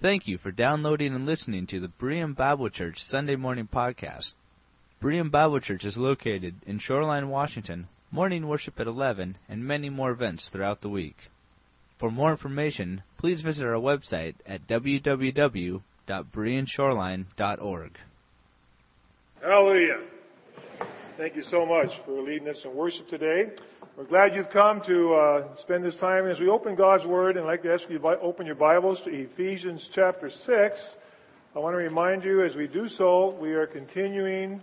Thank you for downloading and listening to the Berean Bible Church Sunday Morning Podcast. Berean Bible Church is located in Shoreline, Washington, morning worship at 11, and many more events throughout the week. For more information, please visit our website at www.bereanshoreline.org. Hallelujah. Thank you so much for leading us in worship today. We're glad you've come to uh, spend this time as we open God's Word, and I'd like to ask you to open your Bibles to Ephesians chapter 6. I want to remind you as we do so, we are continuing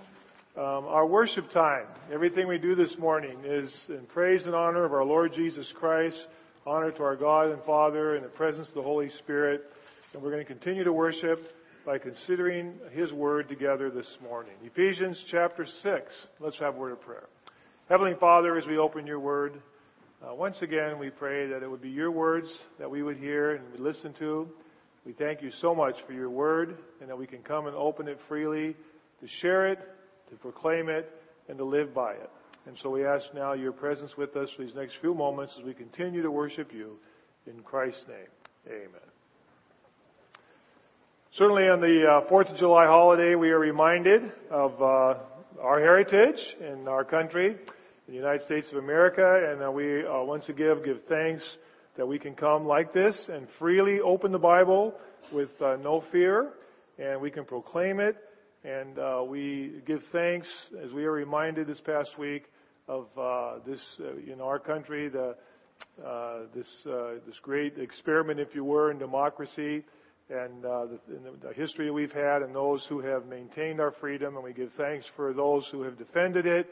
um, our worship time. Everything we do this morning is in praise and honor of our Lord Jesus Christ, honor to our God and Father, in the presence of the Holy Spirit. And we're going to continue to worship by considering His Word together this morning. Ephesians chapter 6. Let's have a word of prayer. Heavenly Father, as we open your word, uh, once again we pray that it would be your words that we would hear and listen to. We thank you so much for your word and that we can come and open it freely to share it, to proclaim it, and to live by it. And so we ask now your presence with us for these next few moments as we continue to worship you. In Christ's name, amen. Certainly on the uh, 4th of July holiday, we are reminded of uh, our heritage in our country the United States of America, and uh, we uh, once again give thanks that we can come like this and freely open the Bible with uh, no fear, and we can proclaim it, and uh, we give thanks as we are reminded this past week of uh, this uh, in our country, the this this great experiment, if you were, in democracy and the, the, history we've had and those who have maintained our freedom, and we give thanks for those who have defended it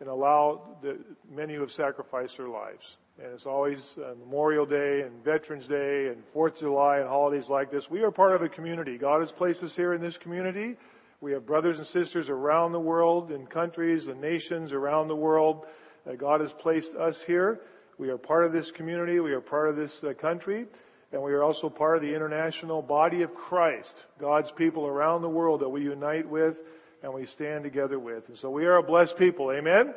and allow the many who have sacrificed their lives. And it's always uh, Memorial Day and Veterans Day and Fourth of July and holidays like this. We are part of a community. God has placed us here in this community. We have brothers and sisters around the world, in countries and nations around the world. God has placed us here. We are part of this community. We are part of this uh, country. And we are also part of the international body of Christ, God's people around the world that we unite with and we stand together with. And so we are a blessed people. Amen?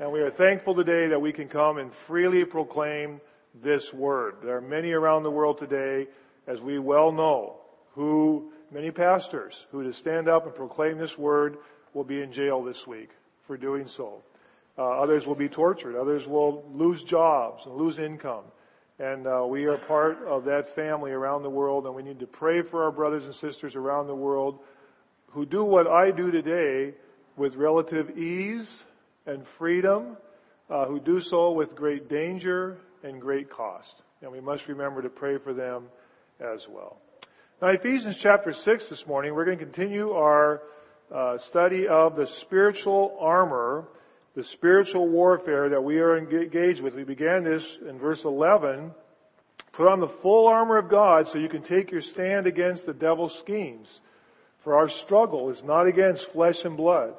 And we are thankful today that we can come and freely proclaim this word. There are many around the world today, as we well know, who, many pastors, who to stand up and proclaim this word will be in jail this week for doing so. Uh, others will be tortured. Others will lose jobs and lose income. And uh, we are part of that family around the world, and we need to pray for our brothers and sisters around the world who do what I do today with relative ease and freedom, uh, who do so with great danger and great cost. And we must remember to pray for them as well. Now, Ephesians chapter 6 this morning, we're going to continue our uh, study of the spiritual armor, the spiritual warfare that we are engaged with. We began this in verse 11. Put on the full armor of God so you can take your stand against the devil's schemes. For our struggle is not against flesh and blood,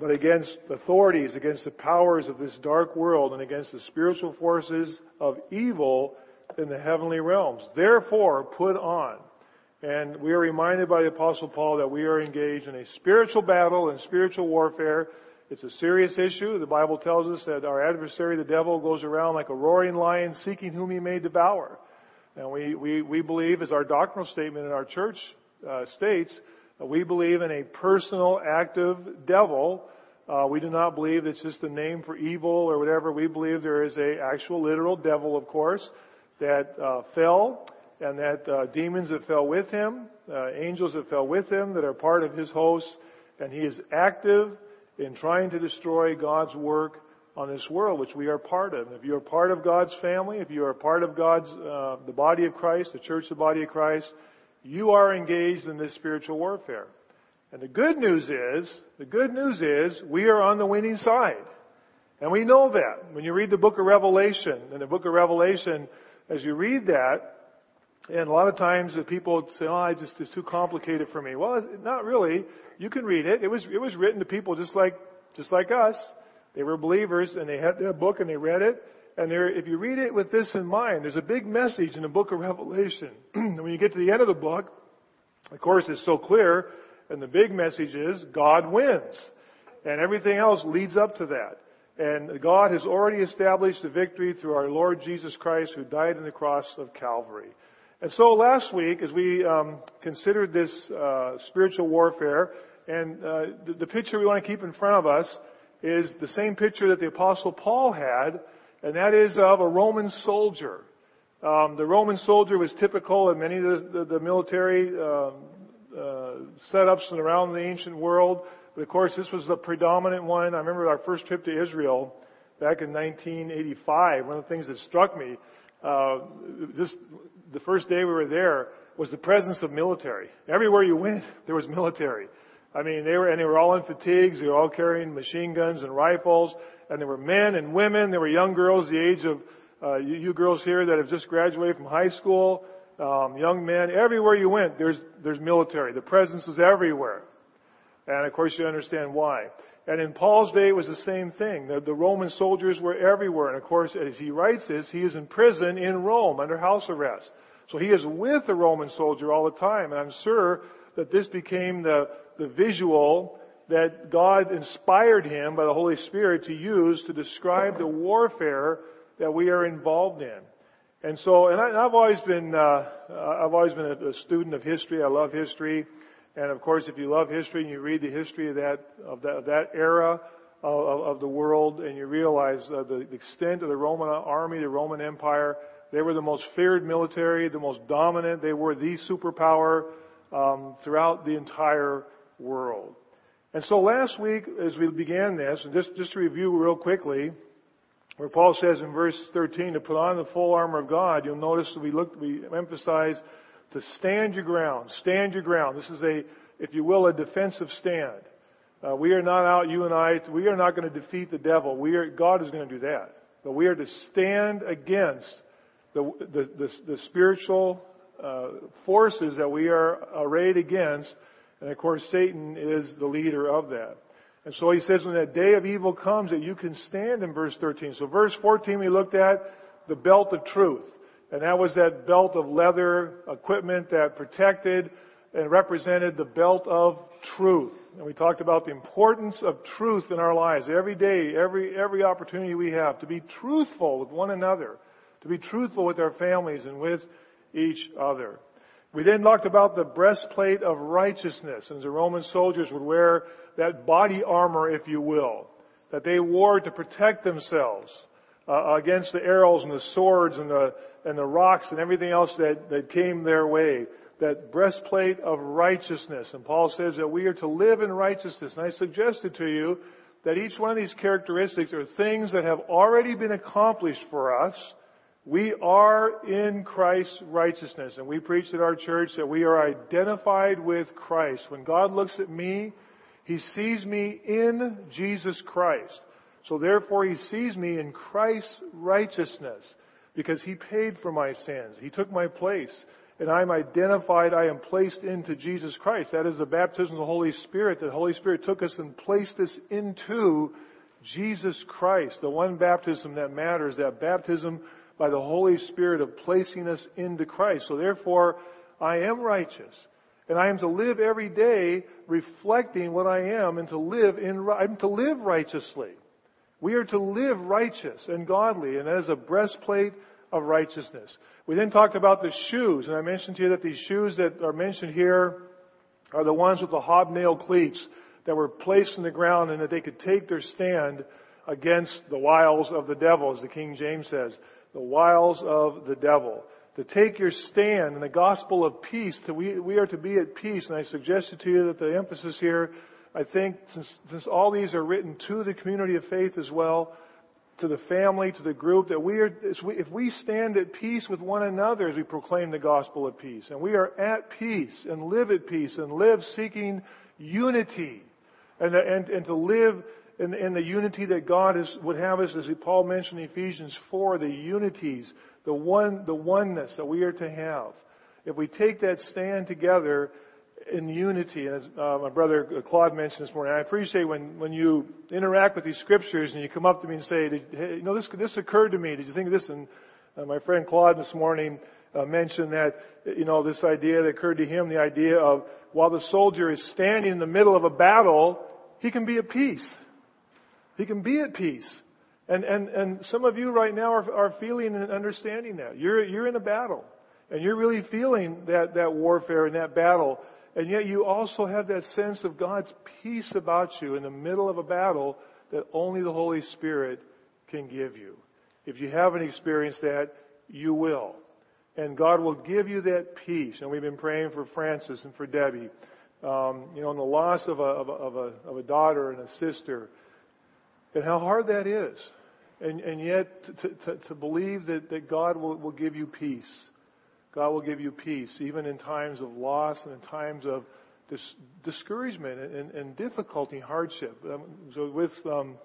but against authorities, against the powers of this dark world, and against the spiritual forces of evil in the heavenly realms. Therefore, put on. And we are reminded by the Apostle Paul that we are engaged in a spiritual battle and spiritual warfare. It's a serious issue. The Bible tells us that our adversary, the devil, goes around like a roaring lion seeking whom he may devour. And we, we, we believe, as our doctrinal statement in our church states, we believe in a personal, active devil. Uh, we do not believe it's just a name for evil or whatever. We believe there is a actual literal devil, of course, that uh, fell, and that uh, demons that fell with him, uh, angels that fell with him, that are part of his host, and he is active in trying to destroy God's work on this world, which we are part of. If you are part of God's family, if you are part of God's, uh, the body of Christ, the church, the body of Christ, you are engaged in this spiritual warfare. And the good news is, the good news is, we are on the winning side. And we know that. When you read the book of Revelation, in the book of Revelation, as you read that, and a lot of times the people say, oh, it's just, it's too complicated for me. Well, not really. You can read it. It was, it was written to people just like, just like us. They were believers and they had their book and they read it. And there, if you read it with this in mind, there's a big message in the book of Revelation. when you get to the end of the book, of course, it's so clear, and the big message is God wins. And everything else leads up to that. And God has already established the victory through our Lord Jesus Christ who died on the cross of Calvary. And so last week, as we um, considered this uh, spiritual warfare, and uh, the, the picture we want to keep in front of us is the same picture that the Apostle Paul had, and that is of a Roman soldier. Um, the Roman soldier was typical in many of the, the, the military um, uh, setups around the ancient world. But of course, this was the predominant one. I remember our first trip to Israel back in 1985. One of the things that struck me, uh, this, the first day we were there, was the presence of military. Everywhere you went, there was military. I mean, they were, and they were all in fatigues. They were all carrying machine guns and rifles. And there were men and women. There were young girls the age of, uh, you, you girls here that have just graduated from high school, um, young men. Everywhere you went, there's, there's military. The presence is everywhere. And of course you understand why. And in Paul's day it was the same thing. The, the Roman soldiers were everywhere. And of course, as he writes this, he is in prison in Rome under house arrest. So he is with the Roman soldier all the time. And I'm sure that this became the, the visual that God inspired him by the Holy Spirit to use to describe the warfare that we are involved in. And so, and I, have always been, uh, I've always been a, a, student of history. I love history, and of course, if you love history and you read the history of that of that, of that era of, of, the world, and you realize uh, the extent of the Roman army, the Roman Empire, they were the most feared military, the most dominant. They were the superpower um, throughout the entire world. And so last week, as we began this, and just, just to review real quickly, where Paul says in verse 13 to put on the full armor of God, you'll notice we look, we emphasize to stand your ground. Stand your ground. This is a, if you will, a defensive stand. Uh, we are not out, you and I, we are not going to defeat the devil. We are, God is going to do that. But we are to stand against the, the, the, the spiritual uh, forces that we are arrayed against. And of course, Satan is the leader of that. And so he says when that day of evil comes that you can stand in verse 13. So verse 14 we looked at the belt of truth. And that was that belt of leather equipment that protected and represented the belt of truth. And we talked about the importance of truth in our lives every day, every, every opportunity we have to be truthful with one another, to be truthful with our families and with each other. We then talked about the breastplate of righteousness, and the Roman soldiers would wear that body armor, if you will, that they wore to protect themselves uh, against the arrows and the swords and the and the rocks and everything else that, that came their way. That breastplate of righteousness. And Paul says that we are to live in righteousness. And I suggested to you that each one of these characteristics are things that have already been accomplished for us we are in Christ's righteousness, and we preach at our church that we are identified with Christ. When God looks at me, He sees me in Jesus Christ. So therefore, He sees me in Christ's righteousness because He paid for my sins. He took my place. And I'm identified, I am placed into Jesus Christ. That is the baptism of the Holy Spirit. The Holy Spirit took us and placed us into Jesus Christ. The one baptism that matters, that baptism by the Holy Spirit of placing us into Christ. So therefore, I am righteous. And I am to live every day reflecting what I am and to live in, I'm to live righteously. We are to live righteous and godly, and that is a breastplate of righteousness. We then talked about the shoes, and I mentioned to you that these shoes that are mentioned here are the ones with the hobnail cleats that were placed in the ground and that they could take their stand against the wiles of the devil, as the King James says the wiles of the devil. To take your stand in the gospel of peace, to, we, we are to be at peace. And I suggested to you that the emphasis here, I think, since, since all these are written to the community of faith as well, to the family, to the group, that we are, if we stand at peace with one another as we proclaim the gospel of peace, and we are at peace and live at peace and live seeking unity, and, and, and to live in the unity that God is, would have us, as Paul mentioned in Ephesians 4, the unities, the one, the oneness that we are to have. If we take that stand together in unity, and as uh, my brother Claude mentioned this morning, I appreciate when, when you interact with these scriptures and you come up to me and say, hey, you know, this, this occurred to me. Did you think of this? And uh, my friend Claude this morning uh, mentioned that, you know, this idea that occurred to him, the idea of while the soldier is standing in the middle of a battle, he can be at peace. He can be at peace. And, and, and some of you right now are, are feeling and understanding that. You're, you're in a battle. And you're really feeling that, that warfare and that battle. And yet you also have that sense of God's peace about you in the middle of a battle that only the Holy Spirit can give you. If you haven't experienced that, you will. And God will give you that peace. And we've been praying for Francis and for Debbie. Um, you know, and the loss of a, of, a, of, a, of a daughter and a sister. And how hard that is. And, and yet to, to, to believe that, that God will, will give you peace. God will give you peace, even in times of loss and in times of dis- discouragement and, and, and, difficulty, hardship. Um, so with um,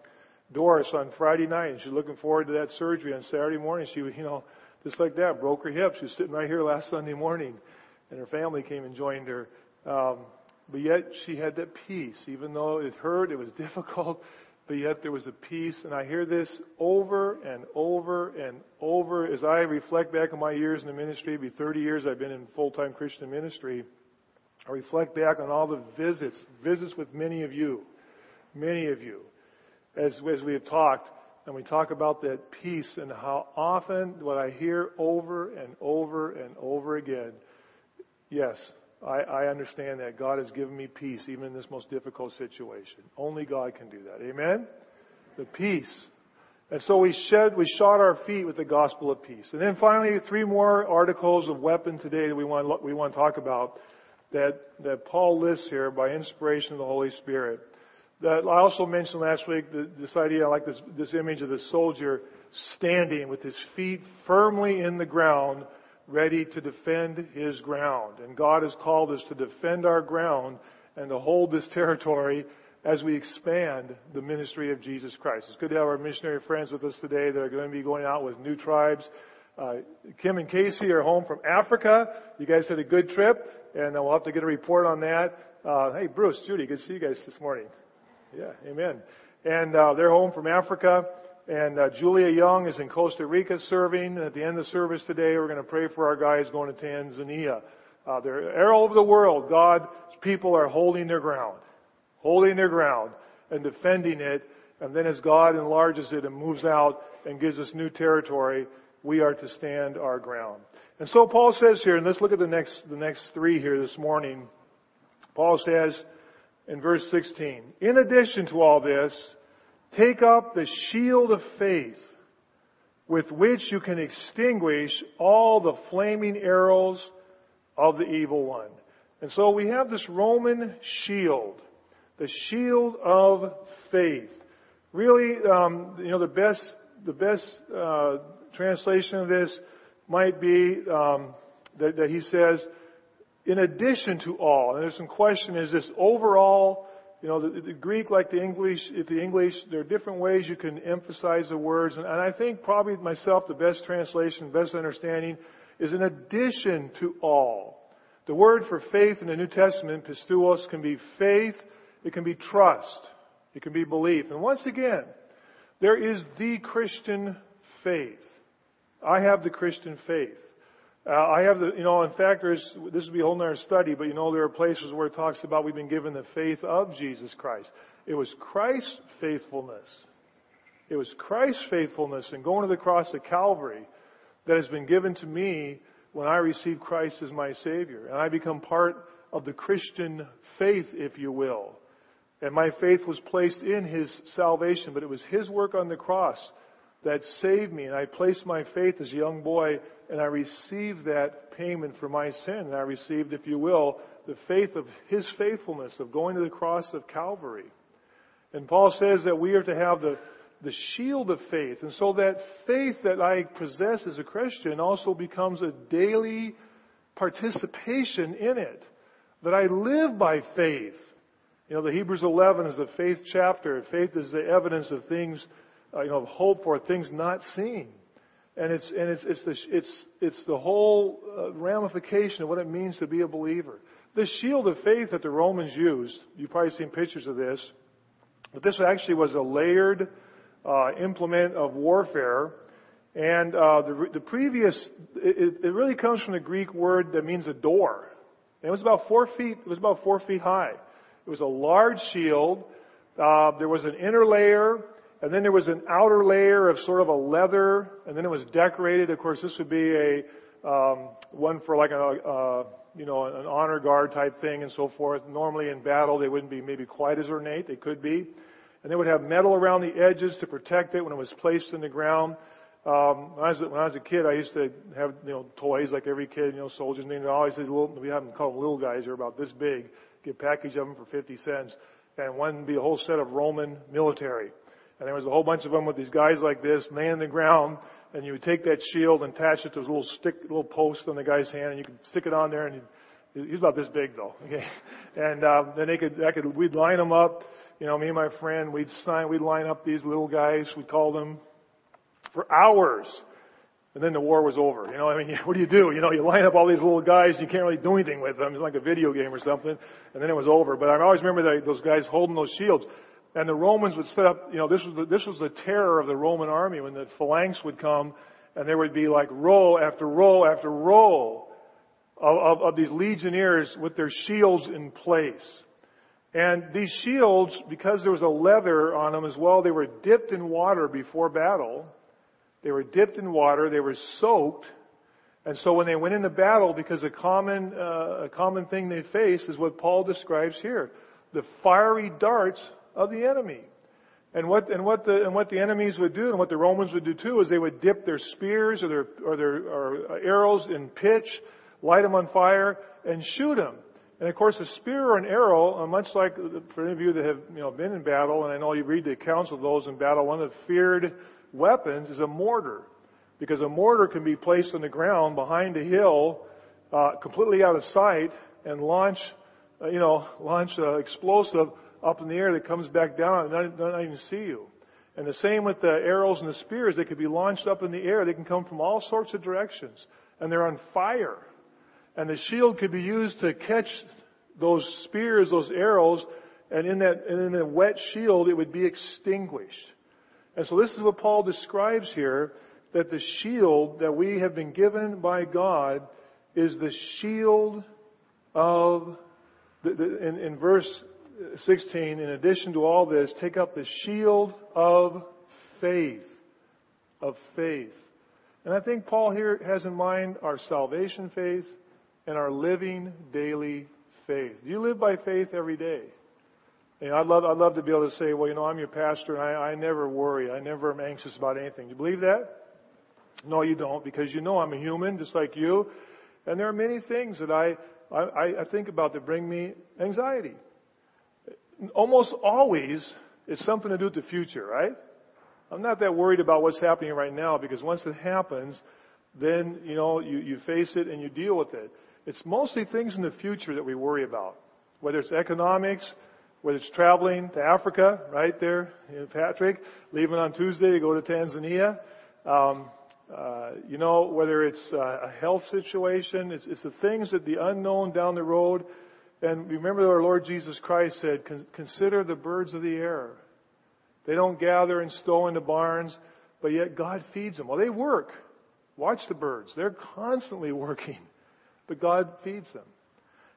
Doris on Friday night, and she's looking forward to that surgery on Saturday morning. She, you know, just like that, broke her hip. She was sitting right here last Sunday morning, and her family came and joined her. Um, but yet she had that peace, even though it hurt, it was difficult, but yet there was a peace. And I hear this over and over and over as I reflect back on my years in the ministry. It'll be 30 years I've been in full-time Christian ministry. I reflect back on all the visits, visits with many of you, many of you, as, as we have talked, and we talk about that peace and how often what I hear over and over and over again, yes, I, I understand that God has given me peace even in this most difficult situation. Only God can do that. Amen? The peace. And so we shed, we shod our feet with the gospel of peace. And then finally, three more articles of weapon today that we want, we want to talk about that, that Paul lists here by inspiration of the Holy Spirit. That I also mentioned last week this idea, I like this, this image of the soldier standing with his feet firmly in the ground, ready to defend his ground. And God has called us to defend our ground and to hold this territory as we expand the ministry of Jesus Christ. It's good to have our missionary friends with us today that are going to be going out with new tribes. Uh, Kim and Casey are home from Africa. You guys had a good trip, and we'll have to get a report on that. Uh, hey, Bruce, Judy, good to see you guys this morning. Yeah, amen. And uh, they're home from Africa. And uh, Julia Young is in Costa Rica serving. At the end of the service today, we're going to pray for our guys going to Tanzania. Uh, they're all over the world. God's people are holding their ground, holding their ground and defending it. And then as God enlarges it and moves out and gives us new territory, we are to stand our ground. And so Paul says here, and let's look at the next, the next three here this morning. Paul says in verse 16, in addition to all this, Take up the shield of faith with which you can extinguish all the flaming arrows of the evil one. And so we have this Roman shield, the shield of faith. Really, um, you know, the best, the best uh, translation of this might be um, that, that he says, in addition to all. And there's some question: Is this overall? You know, the, the, Greek, like the English, the English, there are different ways you can emphasize the words. And, and I think probably myself, the best translation, best understanding is in addition to all. The word for faith in the New Testament, pistuos, can be faith, it can be trust, it can be belief. And once again, there is the Christian faith. I have the Christian faith. Uh, I have the, you know, in fact, there's, this would be a whole other study, but you know, there are places where it talks about we've been given the faith of Jesus Christ. It was Christ's faithfulness. It was Christ's faithfulness in going to the cross of Calvary that has been given to me when I received Christ as my Savior. And I become part of the Christian faith, if you will. And my faith was placed in His salvation, but it was His work on the cross that saved me. And I placed my faith as a young boy and I received that payment for my sin. And I received, if you will, the faith of His faithfulness of going to the cross of Calvary. And Paul says that we are to have the, the shield of faith. And so that faith that I possess as a Christian also becomes a daily participation in it. That I live by faith. You know, the Hebrews 11 is the faith chapter. Faith is the evidence of things, uh, you know, hope for things not seen. And it's, and it's, it's, the, it's, it's the whole uh, ramification of what it means to be a believer. The shield of faith that the Romans used, you've probably seen pictures of this, but this actually was a layered uh, implement of warfare. And uh, the, the previous, it, it really comes from the Greek word that means a door. And it was about four feet, it was about four feet high. It was a large shield. Uh, there was an inner layer and then there was an outer layer of sort of a leather, and then it was decorated. Of course, this would be a, um, one for like a, uh, you know, an honor guard type thing and so forth. Normally in battle, they wouldn't be maybe quite as ornate. They could be. And they would have metal around the edges to protect it when it was placed in the ground. Um, when I was when I was a kid, I used to have you know toys like every kid, you know, soldiers. And they always said little. We haven't called them little guys. They're about this big. Get a package of them for 50 cents, and one would be a whole set of Roman military. And there was a whole bunch of them with these guys like this, laying the ground, and you would take that shield and attach it to a little stick, little post on the guy's hand, and you could stick it on there, and he's about this big though. Okay, and um, then they could, I could, we'd line them up. You know, me and my friend, we'd sign, we'd line up these little guys. We'd call them for hours. And then the war was over. You know, I mean, what do you do? You know, you line up all these little guys, you can't really do anything with them. It's like a video game or something. And then it was over. But I always remember that, those guys holding those shields. And the Romans would set up, you know, this was the, this was the terror of the Roman army when the phalanx would come and there would be like row after row after row of, of, of these legionnaires with their shields in place. And these shields, because there was a leather on them as well, they were dipped in water before battle. They were dipped in water. They were soaked. And so when they went into battle, because a common, uh, a common thing they faced is what Paul describes here. The fiery darts of the enemy. And what, and what the, and what the enemies would do and what the Romans would do too is they would dip their spears or their, or their or arrows in pitch, light them on fire, and shoot them. And of course, a spear or an arrow, uh, much like for any of you that have you know been in battle, and I know you read the accounts of those in battle, one of the feared weapons is a mortar, because a mortar can be placed on the ground behind a hill, uh, completely out of sight, and launch, uh, you know, launch uh, explosive up in the air that comes back down and not even see you. And the same with the arrows and the spears. They could be launched up in the air. They can come from all sorts of directions. And they're on fire. And the shield could be used to catch those spears, those arrows, and in that, and in a wet shield, it would be extinguished. And so this is what Paul describes here, that the shield that we have been given by God is the shield of, the, the, in, in verse 16, in addition to all this, take up the shield of faith. Of faith. And I think Paul here has in mind our salvation faith and our living daily faith. Do you live by faith every day? You know, I'd love, I'd love to be able to say, well, you know, I'm your pastor and I, I never worry. I never am anxious about anything. Do you believe that? No, you don't, because you know I'm a human just like you. And there are many things that I, I, I think about that bring me anxiety almost always it's something to do with the future, right? I'm not that worried about what's happening right now because once it happens, then, you know, you, you face it and you deal with it. It's mostly things in the future that we worry about. Whether it's economics, whether it's traveling to Africa, right there, you know, Patrick, leaving on Tuesday to go to Tanzania. Um, uh, you know, whether it's uh, a health situation, it's, it's the things that the unknown down the road and remember our Lord Jesus Christ said, consider the birds of the air. They don't gather and stow into barns, but yet God feeds them. Well, they work. Watch the birds. They're constantly working, but God feeds them.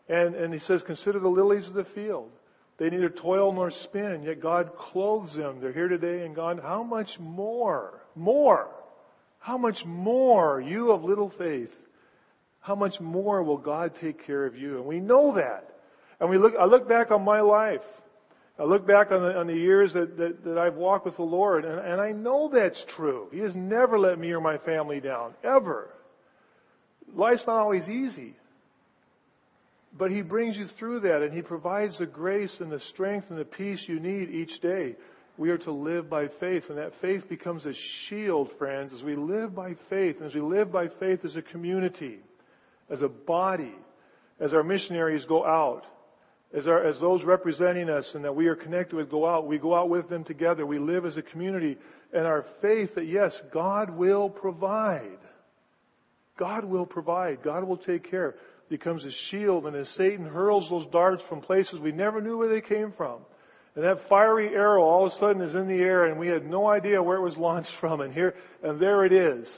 And, and he says, consider the lilies of the field. They neither toil nor spin, yet God clothes them. They're here today and gone. How much more? More. How much more, you of little faith, how much more will God take care of you? And we know that. And we look, I look back on my life. I look back on the, on the years that, that, that I've walked with the Lord, and, and I know that's true. He has never let me or my family down, ever. Life's not always easy. But He brings you through that, and He provides the grace and the strength and the peace you need each day. We are to live by faith, and that faith becomes a shield, friends, as we live by faith, and as we live by faith as a community, as a body, as our missionaries go out as, our, as those representing us and that we are connected with go out, we go out with them together. We live as a community and our faith that yes, God will provide. God will provide. God will take care. Becomes a shield and as Satan hurls those darts from places we never knew where they came from. And that fiery arrow all of a sudden is in the air and we had no idea where it was launched from and here, and there it is.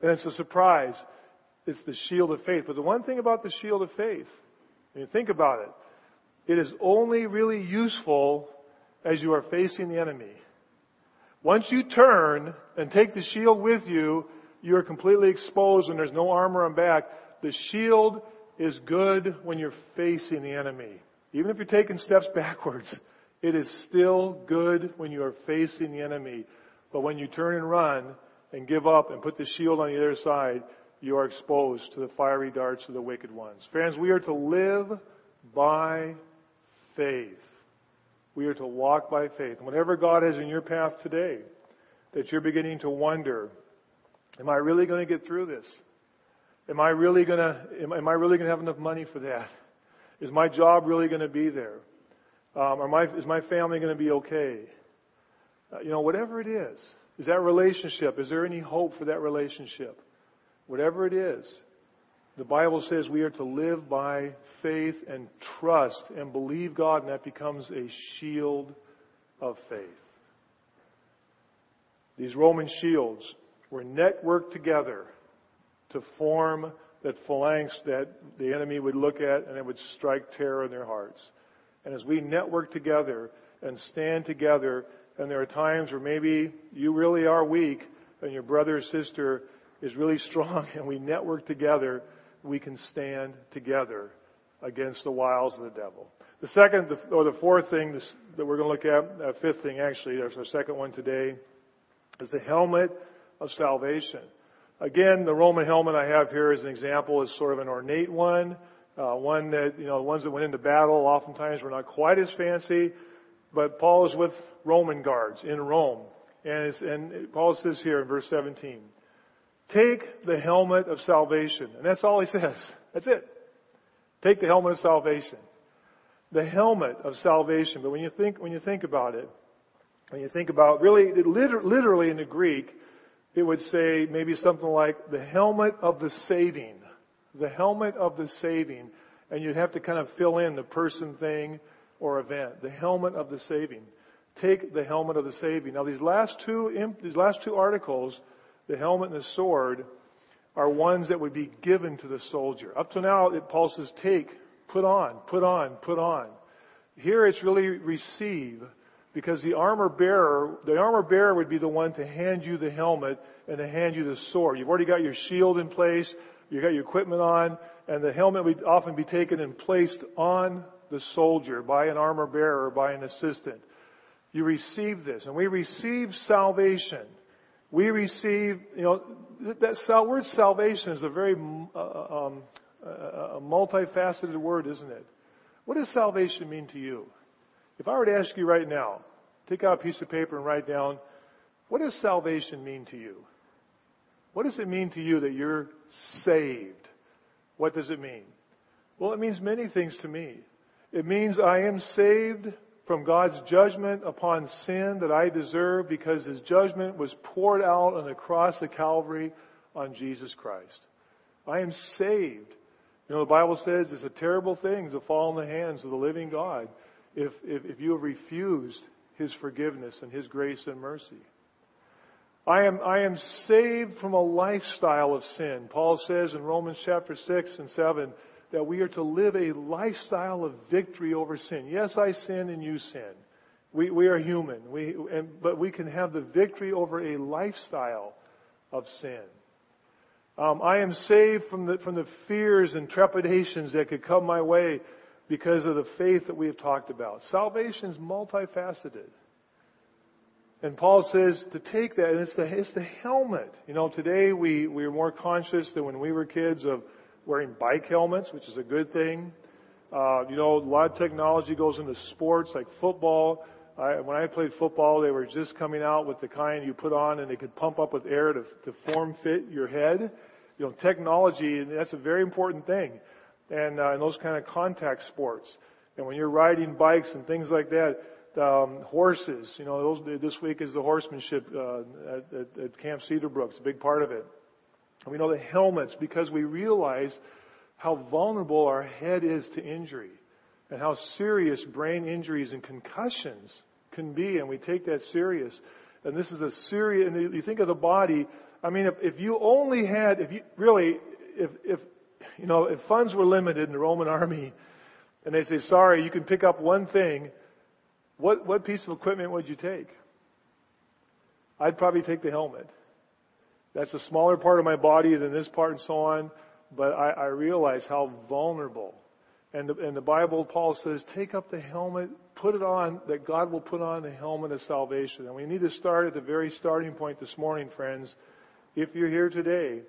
And it's a surprise. It's the shield of faith. But the one thing about the shield of faith, when you think about it, it is only really useful as you are facing the enemy. Once you turn and take the shield with you, you're completely exposed and there's no armor on back. The shield is good when you're facing the enemy. Even if you're taking steps backwards, it is still good when you are facing the enemy. But when you turn and run and give up and put the shield on the other side, you are exposed to the fiery darts of the wicked ones. Friends, we are to live by faith. We are to walk by faith. Whatever God has in your path today, that you're beginning to wonder, am I really going to get through this? Am I really going to, am, am I really going to have enough money for that? Is my job really going to be there? Um, are my, is my family going to be okay? Uh, you know, whatever it is. Is that relationship, is there any hope for that relationship? Whatever it is, the Bible says we are to live by faith and trust and believe God, and that becomes a shield of faith. These Roman shields were networked together to form that phalanx that the enemy would look at and it would strike terror in their hearts. And as we network together and stand together, and there are times where maybe you really are weak and your brother or sister is really strong and we network together, we can stand together against the wiles of the devil. The second, or the fourth thing that we're going to look at, uh, fifth thing actually, there's our second one today, is the helmet of salvation. Again, the Roman helmet I have here as an example is sort of an ornate one, uh, one that, you know, the ones that went into battle oftentimes were not quite as fancy, but Paul is with Roman guards in Rome. And, and Paul says here in verse 17, take the helmet of salvation. And that's all he says. That's it. Take the helmet of salvation. The helmet of salvation. But when you think, when you think about it, when you think about really, literally in the Greek, it would say maybe something like the helmet of the saving. The helmet of the saving. And you'd have to kind of fill in the person, thing, or event. The helmet of the saving. Take the helmet of the saving. Now these last two, these last two articles, the helmet and the sword, are ones that would be given to the soldier. Up to now, it Paul says, take, put on, put on, put on. Here it's really receive because the armor bearer, the armor bearer would be the one to hand you the helmet and to hand you the sword. You've already got your shield in place, you've got your equipment on, and the helmet would often be taken and placed on the soldier by an armor bearer by an assistant. You receive this, and we receive salvation. We receive, you know, that word salvation is a very uh, um, a multifaceted word, isn't it? What does salvation mean to you? If I were to ask you right now, take out a piece of paper and write down, what does salvation mean to you? What does it mean to you that you're saved? What does it mean? Well, it means many things to me. It means I am saved from God's judgment upon sin that I deserve because His judgment was poured out on the cross of Calvary on Jesus Christ. I am saved. You know, the Bible says it's a terrible thing to fall in the hands of the living God if, if, if you have refused His forgiveness and His grace and mercy. I am, I am saved from a lifestyle of sin. Paul says in Romans chapter 6 and 7 that we are to live a lifestyle of victory over sin. Yes, I sin and you sin. We, we are human. We, and, but we can have the victory over a lifestyle of sin. Um, I am saved from the, from the fears and trepidations that could come my way because of the faith that we have talked about. Salvation is multifaceted. And Paul says to take that, and it's the, it's the helmet. You know, today we, we are more conscious than when we were kids of wearing bike helmets, which is a good thing. Uh, you know, a lot of technology goes into sports like football. I, when I played football, they were just coming out with the kind you put on and they could pump up with air to, to form fit your head. You know, technology, that's a very important thing and, uh, and those kind of contact sports. And when you're riding bikes and things like that, um, horses, you know, those, this week is the horsemanship uh, at, at, at Camp Cedarbrook. It's a big part of it. We know the helmets because we realize how vulnerable our head is to injury and how serious brain injuries and concussions can be, and we take that serious. And this is a serious, and you think of the body, I mean, if, if you only had, if you, really, if, if you know, if funds were limited in the Roman army, and they say, sorry, you can pick up one thing, what, what piece of equipment would you take? I'd probably take the helmet. That's a smaller part of my body than this part and so on. But I, I realize how vulnerable. And the, and the Bible, Paul says, take up the helmet, put it on, that God will put on the helmet of salvation. And we need to start at the very starting point this morning, friends. If you're here today,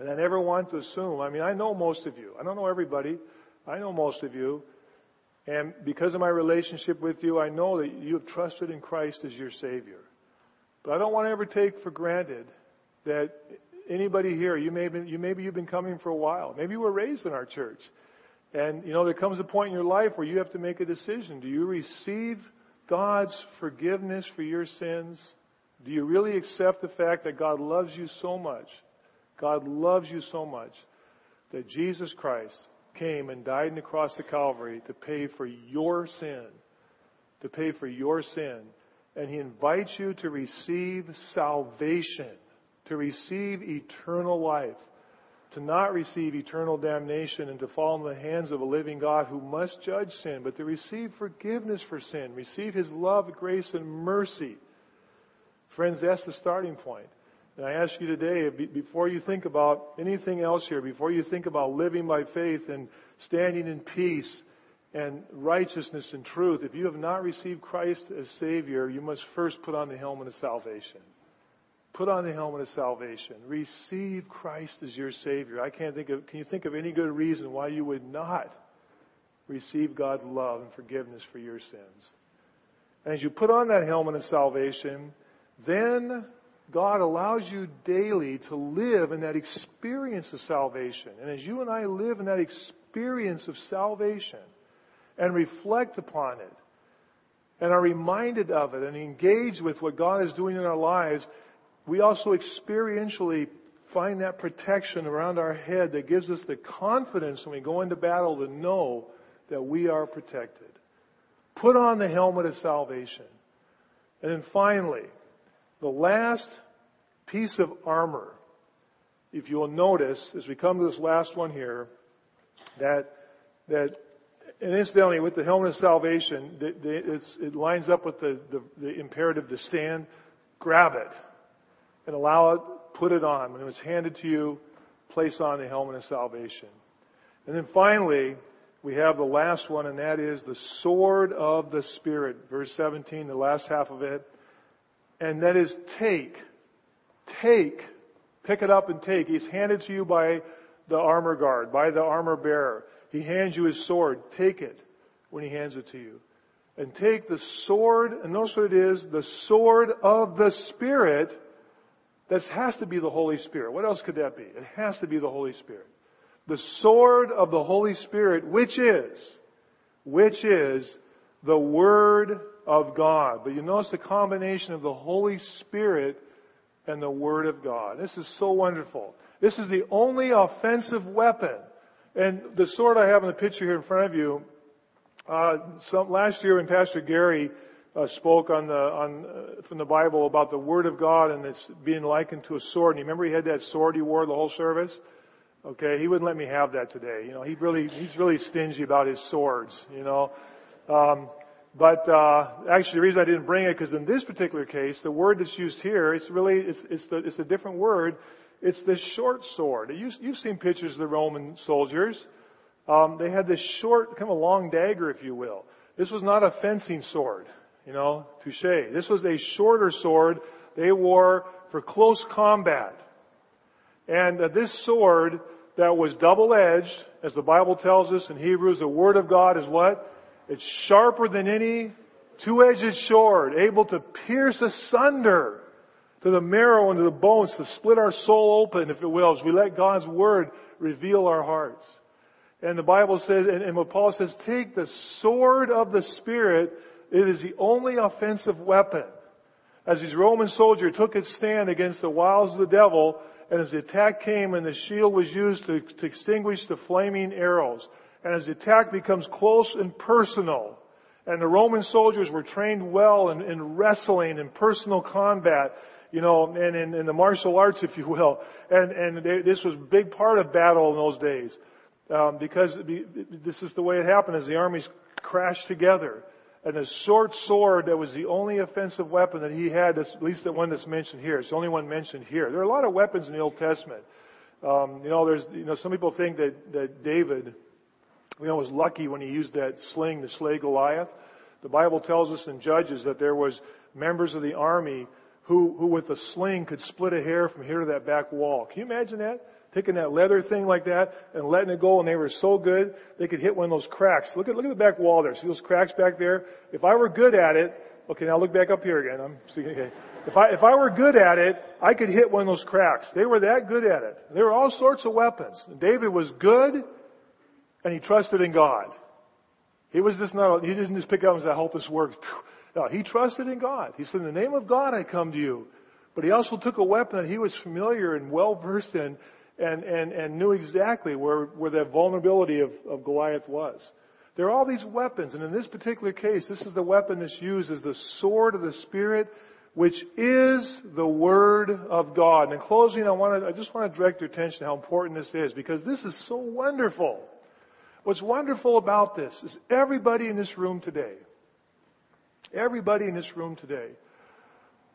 and I never want to assume, I mean, I know most of you. I don't know everybody. I know most of you. And because of my relationship with you, I know that you have trusted in Christ as your Savior. But I don't want to ever take for granted that anybody here, you may be, you maybe you've been coming for a while. Maybe you were raised in our church. And you know, there comes a point in your life where you have to make a decision. Do you receive God's forgiveness for your sins? Do you really accept the fact that God loves you so much? God loves you so much that Jesus Christ came and died on the cross of Calvary to pay for your sin. To pay for your sin. And He invites you to receive salvation to receive eternal life, to not receive eternal damnation and to fall in the hands of a living God who must judge sin, but to receive forgiveness for sin, receive His love, grace, and mercy. Friends, that's the starting point. And I ask you today, before you think about anything else here, before you think about living by faith and standing in peace and righteousness and truth, if you have not received Christ as Savior, you must first put on the helmet of salvation. Put on the helmet of salvation. Receive Christ as your Savior. I can't think of, can you think of any good reason why you would not receive God's love and forgiveness for your sins? And as you put on that helmet of salvation, then God allows you daily to live in that experience of salvation. And as you and I live in that experience of salvation and reflect upon it and are reminded of it and engage with what God is doing in our lives, we also experientially find that protection around our head that gives us the confidence when we go into battle to know that we are protected. Put on the helmet of salvation. And then finally, the last piece of armor, if you will notice, as we come to this last one here, that, that and incidentally, with the helmet of salvation, it lines up with the, the, the imperative to stand, grab it and allow it, put it on. When it was handed to you, place on the helmet of salvation. And then finally, we have the last one, and that is the sword of the Spirit. Verse 17, the last half of it. And that is take. Take. Pick it up and take. He's handed to you by the armor guard, by the armor bearer. He hands you his sword. Take it when he hands it to you. And take the sword, and notice what it is, the sword of the Spirit, that has to be the Holy Spirit. What else could that be? It has to be the Holy Spirit. The sword of the Holy Spirit, which is, which is the Word of God. But you notice the combination of the Holy Spirit and the Word of God. This is so wonderful. This is the only offensive weapon. And the sword I have in the picture here in front of you, uh, some, last year when Pastor Gary uh, spoke on the on uh, from the Bible about the Word of God and it's being likened to a sword. And you remember he had that sword he wore the whole service. Okay, he wouldn't let me have that today. You know, he really he's really stingy about his swords. You know, um, but uh, actually the reason I didn't bring it because in this particular case the word that's used here it's really it's it's the, it's a different word. It's the short sword. You, you've seen pictures of the Roman soldiers. Um, they had this short, kind of a long dagger, if you will. This was not a fencing sword. You know, touche. This was a shorter sword they wore for close combat. And uh, this sword that was double edged, as the Bible tells us in Hebrews, the Word of God is what? It's sharper than any two edged sword, able to pierce asunder to the marrow and to the bones, to split our soul open, if it will, as we let God's Word reveal our hearts. And the Bible says, and, and what Paul says, take the sword of the Spirit, it is the only offensive weapon. As his Roman soldier took its stand against the wiles of the devil, and as the attack came and the shield was used to, to extinguish the flaming arrows, and as the attack becomes close and personal, and the Roman soldiers were trained well in, in wrestling and personal combat, you know, and in, the martial arts, if you will. And, and they, this was a big part of battle in those days. Um, because this is the way it happened as the armies crashed together. And a short sword that was the only offensive weapon that he had, at least the one that's mentioned here. It's the only one mentioned here. There are a lot of weapons in the Old Testament. Um, you know, there's, you know, some people think that, that David, you know, was lucky when he used that sling to slay Goliath. The Bible tells us in Judges that there was members of the army who, who with a sling could split a hair from here to that back wall. Can you imagine that? Taking that leather thing like that and letting it go and they were so good they could hit one of those cracks. Look at, look at the back wall there. See those cracks back there? If I were good at it, okay, now look back up here again. I'm speaking, okay. If I, if I were good at it, I could hit one of those cracks. They were that good at it. There were all sorts of weapons. David was good and he trusted in God. He was just not, he didn't just pick up and say, I hope this works. No, he trusted in God. He said, in the name of God I come to you. But he also took a weapon that he was familiar and well versed in and, and, and knew exactly where, where that vulnerability of, of Goliath was. There are all these weapons, and in this particular case, this is the weapon that's used as the sword of the Spirit, which is the Word of God. And in closing, I want to, I just want to direct your attention to how important this is, because this is so wonderful. What's wonderful about this is everybody in this room today, everybody in this room today,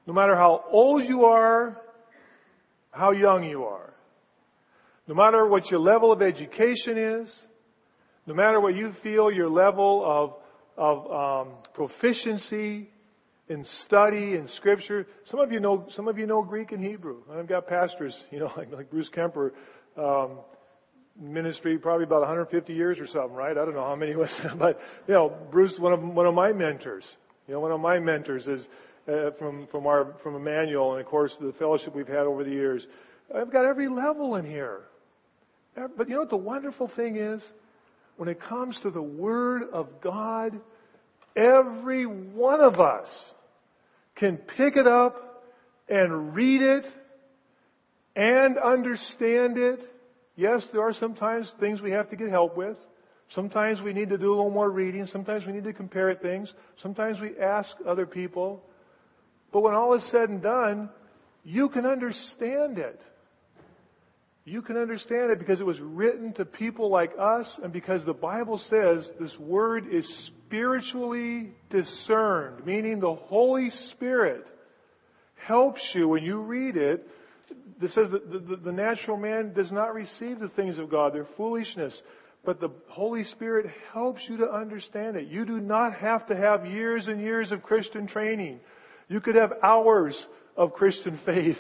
no matter how old you are, how young you are, no matter what your level of education is, no matter what you feel your level of, of um, proficiency in study in Scripture, some of you know some of you know Greek and Hebrew. I've got pastors, you know, like, like Bruce Kemper, um, ministry probably about 150 years or something, right? I don't know how many was, but you know, Bruce, one of one of my mentors. You know, one of my mentors is uh, from from our from Emmanuel, and of course the fellowship we've had over the years. I've got every level in here. Uh, but you know what the wonderful thing is? When it comes to the Word of God, every one of us can pick it up and read it and understand it. Yes, there are sometimes things we have to get help with. Sometimes we need to do a little more reading. Sometimes we need to compare things. Sometimes we ask other people. But when all is said and done, you can understand it. You can understand it because it was written to people like us and because the Bible says this word is spiritually discerned, meaning the Holy Spirit helps you when you read it. This says that the, the, the natural man does not receive the things of God. They're foolishness. But the Holy Spirit helps you to understand it. You do not have to have years and years of Christian training. You could have hours of Christian faith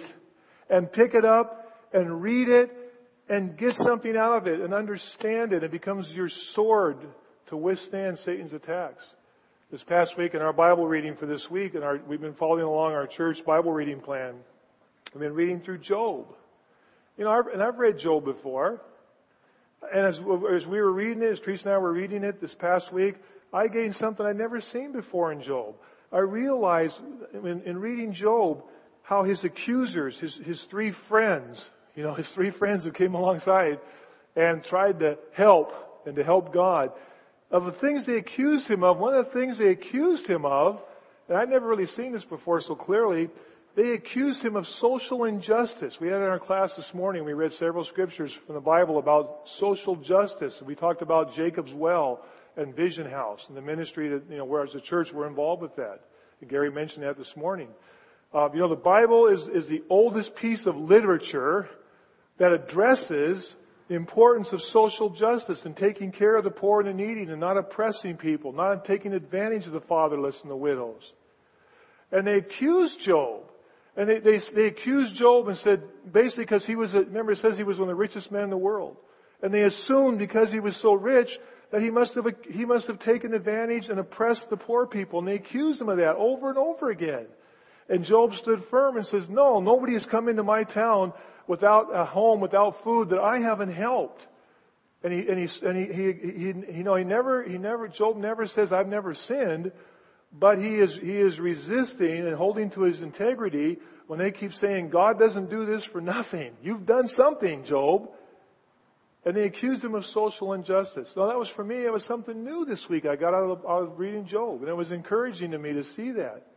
and pick it up and read it and get something out of it and understand it. It becomes your sword to withstand Satan's attacks. This past week in our Bible reading for this week, and our, we've been following along our church Bible reading plan. We've been reading through Job. You know, and I've read Job before. And as, as we were reading it, as Teresa and I were reading it this past week, I gained something I'd never seen before in Job. I realized in, in reading Job how his accusers, his, his three friends, you know, his three friends who came alongside and tried to help and to help God. Of the things they accused him of, one of the things they accused him of, and I'd never really seen this before so clearly, they accused him of social injustice. We had in our class this morning, we read several scriptures from the Bible about social justice. We talked about Jacob's well and Vision House and the ministry that, you know, where as a church we're involved with that. And Gary mentioned that this morning. Uh, you know, the Bible is, is the oldest piece of literature that addresses the importance of social justice and taking care of the poor and the needy and not oppressing people, not taking advantage of the fatherless and the widows. And they accused Job. And they, they, they accused Job and said, basically because he was, a, remember it says he was one of the richest men in the world. And they assumed because he was so rich that he must have, he must have taken advantage and oppressed the poor people. And they accused him of that over and over again. And Job stood firm and says, no, nobody has come into my town without a home, without food that I haven't helped. And he, and he, and he, he, he, you know, he never, he never, Job never says, I've never sinned, but he is, he is resisting and holding to his integrity when they keep saying, God doesn't do this for nothing. You've done something, Job. And they accused him of social injustice. Now that was for me, it was something new this week. I got out of, out of reading Job, and it was encouraging to me to see that.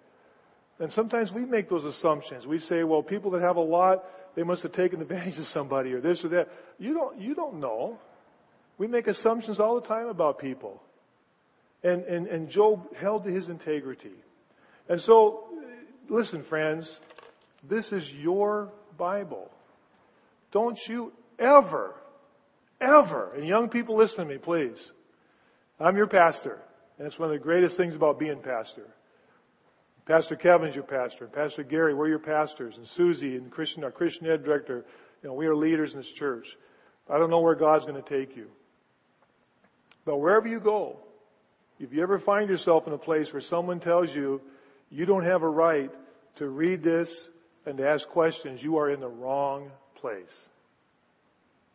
And sometimes we make those assumptions. We say, well, people that have a lot, they must have taken advantage of somebody or this or that. You don't, you don't know. We make assumptions all the time about people. And, and, and Job held to his integrity. And so, listen, friends, this is your Bible. Don't you ever, ever, and young people listen to me, please. I'm your pastor. And it's one of the greatest things about being pastor. Pastor Kevin's your pastor. Pastor Gary, we're your pastors. And Susie and Christian, our Christian ed director, you know, we are leaders in this church. I don't know where God's going to take you. But wherever you go, if you ever find yourself in a place where someone tells you you don't have a right to read this and to ask questions, you are in the wrong place.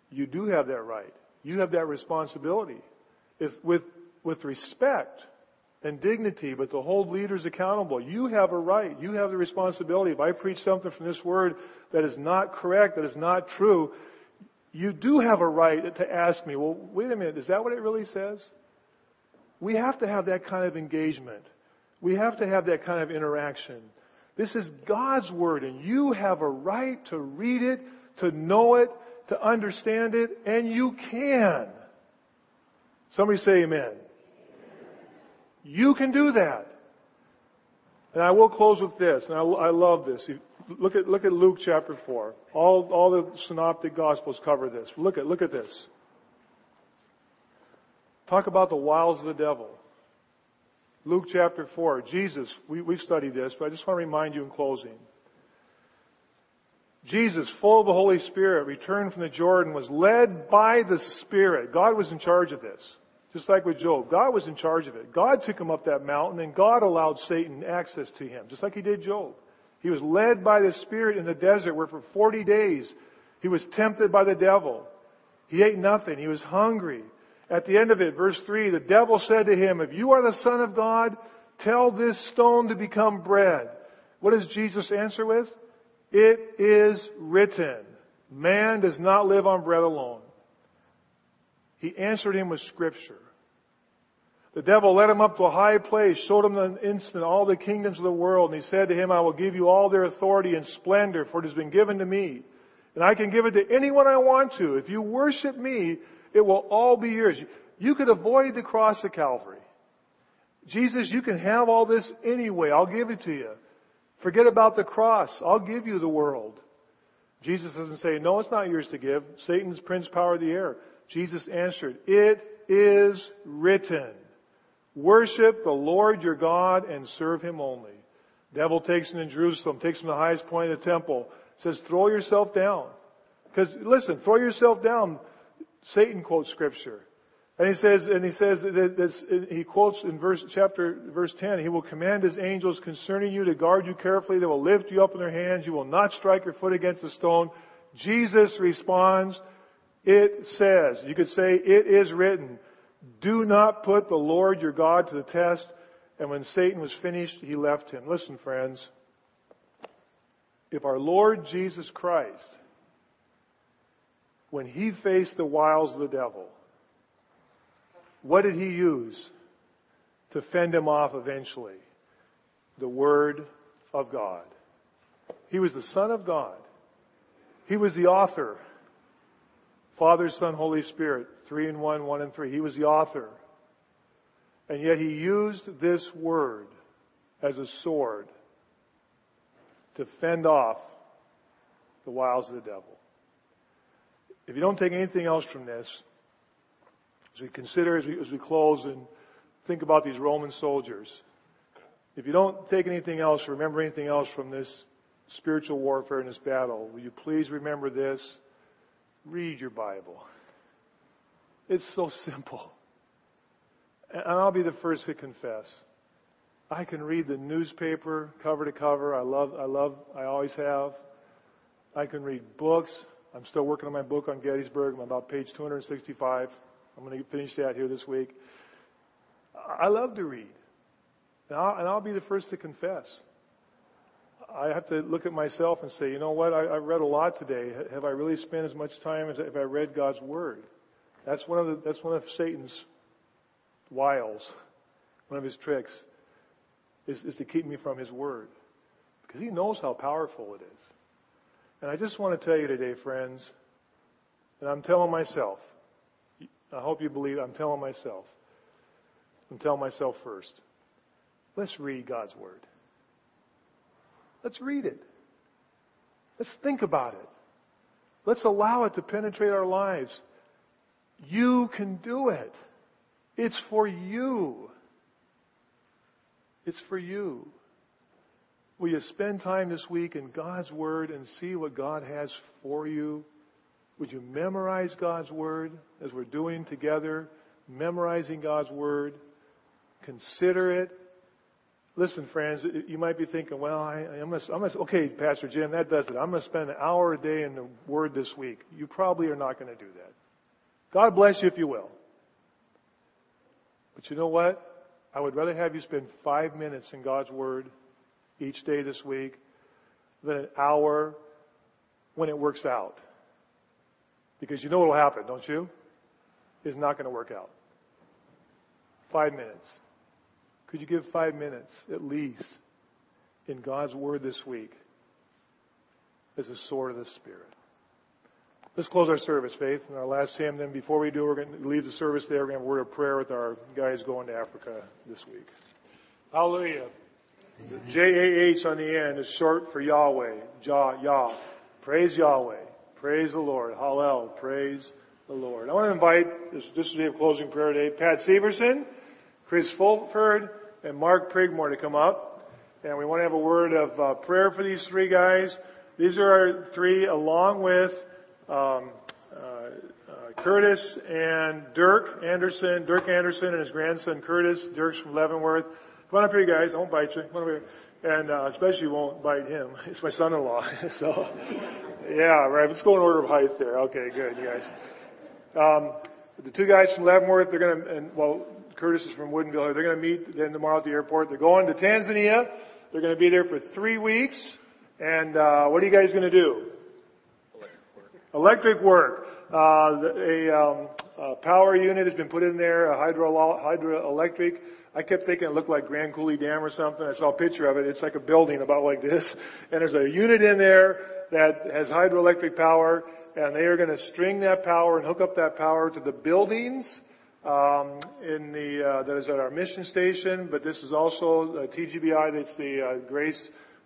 You do have that right. You have that responsibility. With, with respect and dignity, but to hold leaders accountable. You have a right. You have the responsibility. If I preach something from this word that is not correct, that is not true, you do have a right to ask me, well, wait a minute, is that what it really says? We have to have that kind of engagement. We have to have that kind of interaction. This is God's Word, and you have a right to read it, to know it, to understand it, and you can. Somebody say amen. You can do that. And I will close with this, and I, I love this. Look at, look at Luke chapter 4. All, all the synoptic gospels cover this. Look at, look at this. Talk about the wiles of the devil. Luke chapter 4. Jesus, we, we've studied this, but I just want to remind you in closing. Jesus, full of the Holy Spirit, returned from the Jordan, was led by the Spirit. God was in charge of this. Just like with Job. God was in charge of it. God took him up that mountain and God allowed Satan access to him, just like he did Job. He was led by the Spirit in the desert where for 40 days he was tempted by the devil. He ate nothing. He was hungry. At the end of it, verse 3, the devil said to him, If you are the Son of God, tell this stone to become bread. What does Jesus answer with? It is written, man does not live on bread alone. He answered him with scripture. The devil led him up to a high place, showed him in an instant all the kingdoms of the world, and he said to him, I will give you all their authority and splendor, for it has been given to me. And I can give it to anyone I want to. If you worship me, it will all be yours. You could avoid the cross of Calvary. Jesus, you can have all this anyway. I'll give it to you. Forget about the cross. I'll give you the world. Jesus doesn't say, no, it's not yours to give. Satan's prince power of the air. Jesus answered, it is written. Worship the Lord your God and serve him only. Devil takes him in Jerusalem, takes him to the highest point of the temple, says, throw yourself down. Because listen, throw yourself down. Satan quotes scripture. And he says, and he says that this, he quotes in verse, chapter, verse 10, he will command his angels concerning you to guard you carefully. They will lift you up in their hands. You will not strike your foot against a stone. Jesus responds, it says, you could say, it is written, do not put the Lord your God to the test. And when Satan was finished, he left him. Listen, friends, if our Lord Jesus Christ when he faced the wiles of the devil, what did he use to fend him off eventually? The Word of God. He was the Son of God. He was the author. Father, Son, Holy Spirit, three in one, one in three. He was the author. And yet he used this word as a sword to fend off the wiles of the devil. If you don't take anything else from this, as we consider, as we, as we close and think about these Roman soldiers, if you don't take anything else, remember anything else from this spiritual warfare and this battle, will you please remember this? Read your Bible. It's so simple. And I'll be the first to confess. I can read the newspaper cover to cover. I love, I love, I always have. I can read books. I'm still working on my book on Gettysburg. I'm about page 265. I'm going to finish that here this week. I love to read. And I'll, and I'll be the first to confess. I have to look at myself and say, you know what? I, I've read a lot today. Have I really spent as much time as if I read God's Word? That's one of the, that's one of Satan's wiles, one of his tricks, is, is to keep me from His Word. Because he knows how powerful it is. And I just want to tell you today, friends, and I'm telling myself, I hope you believe I'm telling myself, I'm telling myself first, let's read God's Word. Let's read it. Let's think about it. Let's allow it to penetrate our lives. You can do it. It's for you. It's for you. Will you spend time this week in God's Word and see what God has for you? Would you memorize God's Word as we're doing together? Memorizing God's Word. Consider it. Listen, friends, you might be thinking, well, I, gonna, I'm gonna, okay, Pastor Jim, that does it. I'm going to spend an hour a day in the Word this week. You probably are not going to do that. God bless you if you will. But you know what? I would rather have you spend five minutes in God's Word each day this week than an hour when it works out. Because you know what will happen, don't you? It's not going to work out. Five minutes. Could you give five minutes at least in God's Word this week as a sword of the Spirit? Let's close our service, Faith, and our last hymn. Then, before we do, we're going to leave the service there. We're going to have a word of prayer with our guys going to Africa this week. Hallelujah. J A H on the end is short for Yahweh. Jah, Yah. Praise Yahweh. Praise the Lord. Hallel. Praise the Lord. I want to invite, this, this is the day of closing prayer today, Pat Severson, Chris Fulford, and Mark Prigmore to come up. And we want to have a word of uh, prayer for these three guys. These are our three, along with um, uh, uh, Curtis and Dirk Anderson, Dirk Anderson and his grandson Curtis. Dirk's from Leavenworth. Come on up here, you guys. I won't bite you. Come on up here. And uh, especially won't bite him. It's my son-in-law. so, yeah, right. Let's go in order of height there. Okay, good, you guys. Um, the two guys from Leavenworth, they're going to, and well, Curtis is from Woodinville. They're going to meet then tomorrow at the airport. They're going to Tanzania. They're going to be there for three weeks. And uh, what are you guys going to do? Electric work. Electric work. Uh, a, um, a power unit has been put in there, a hydro, hydroelectric. I kept thinking it looked like Grand Coulee Dam or something. I saw a picture of it. It's like a building about like this. And there's a unit in there that has hydroelectric power, and they are going to string that power and hook up that power to the buildings um, in the uh, that is at our mission station. But this is also TGBI. That's the uh, Grace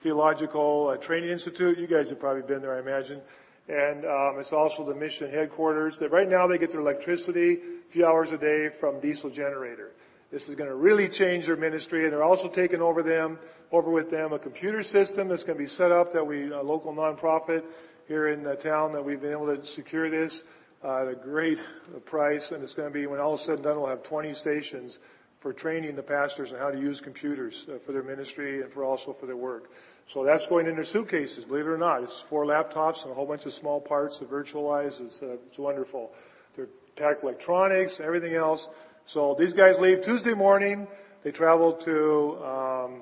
Theological uh, Training Institute. You guys have probably been there, I imagine and um, it's also the mission headquarters. That right now they get their electricity a few hours a day from diesel generator. This is going to really change their ministry, and they're also taking over them, over with them, a computer system that's going to be set up that we, a local nonprofit here in the town, that we've been able to secure this uh, at a great price, and it's going to be when all is said and done, we'll have 20 stations for training the pastors on how to use computers uh, for their ministry and for also for their work. So that's going in their suitcases, believe it or not. It's four laptops and a whole bunch of small parts to virtualize. It's, uh, it's wonderful. They're packed electronics, everything else. So these guys leave Tuesday morning. They travel to, um,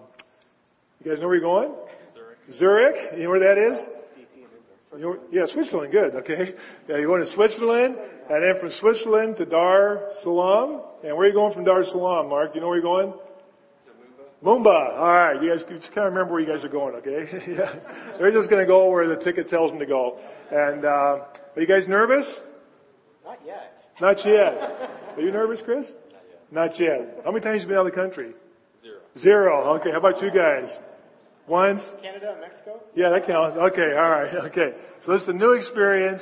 you guys know where you're going? Zurich. Zurich. You know where that is? You know, yeah, Switzerland. Good. Okay. Yeah, you're going to Switzerland, and then from Switzerland to Dar Salaam. And where are you going from Dar Salaam, Mark? You know where you're going? To Mumba. All right, you guys just kind of remember where you guys are going, okay? yeah. They're just going to go where the ticket tells them to go. And uh, are you guys nervous? Not yet. Not yet. Are you nervous, Chris? Not yet. Not yet. How many times have you been out of the country? Zero. Zero. Okay. How about you guys? Once. Canada and Mexico. Yeah, that counts. Okay. All right. Okay. So this is a new experience,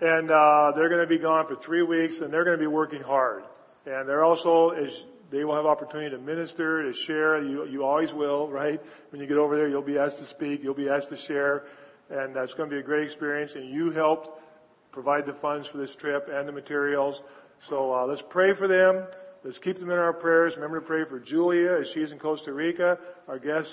and uh, they're going to be gone for three weeks, and they're going to be working hard. And they're also, as they will have opportunity to minister, to share. You, you always will, right? When you get over there, you'll be asked to speak. You'll be asked to share. And that's going to be a great experience. And you helped provide the funds for this trip and the materials. So uh, let's pray for them. Let's keep them in our prayers. Remember to pray for Julia as she's in Costa Rica, our guest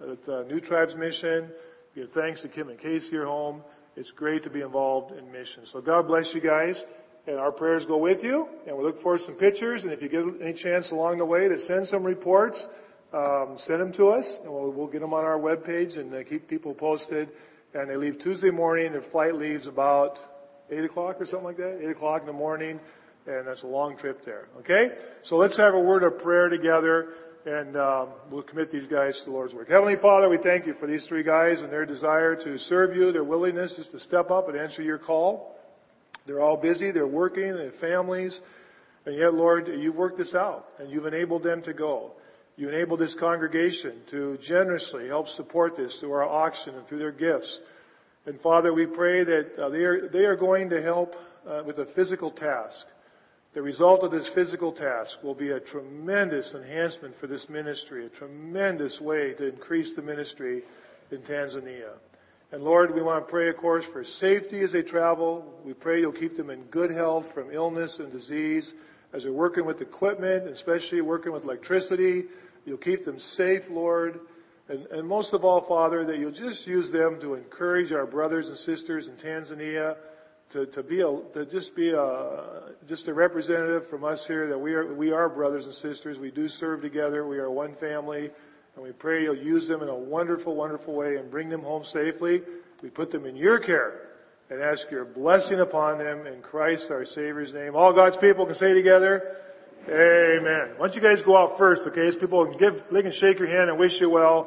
at the New Tribes Mission. Give thanks to Kim and Casey here home. It's great to be involved in missions. So God bless you guys and our prayers go with you. And we look for some pictures. And if you get any chance along the way to send some reports, um, send them to us, and we'll, we'll get them on our webpage and uh, keep people posted. And they leave Tuesday morning. Their flight leaves about eight o'clock or something like that. Eight o'clock in the morning, and that's a long trip there. Okay, so let's have a word of prayer together. And um, we'll commit these guys to the Lord's work. Heavenly Father, we thank you for these three guys and their desire to serve you, their willingness just to step up and answer your call. They're all busy. They're working. They have families. And yet, Lord, you've worked this out and you've enabled them to go. You enabled this congregation to generously help support this through our auction and through their gifts. And Father, we pray that uh, they, are, they are going to help uh, with a physical task. The result of this physical task will be a tremendous enhancement for this ministry, a tremendous way to increase the ministry in Tanzania. And Lord, we want to pray, of course, for safety as they travel. We pray you'll keep them in good health from illness and disease as they're working with equipment, especially working with electricity. You'll keep them safe, Lord. And, and most of all, Father, that you'll just use them to encourage our brothers and sisters in Tanzania to, to be a, to just be a, just a representative from us here that we are, we are brothers and sisters. We do serve together. We are one family. And we pray you'll use them in a wonderful, wonderful way and bring them home safely. We put them in your care and ask your blessing upon them in Christ our Savior's name. All God's people can say together, Amen. Why don't you guys go out first, okay? As people can give, they can shake your hand and wish you well.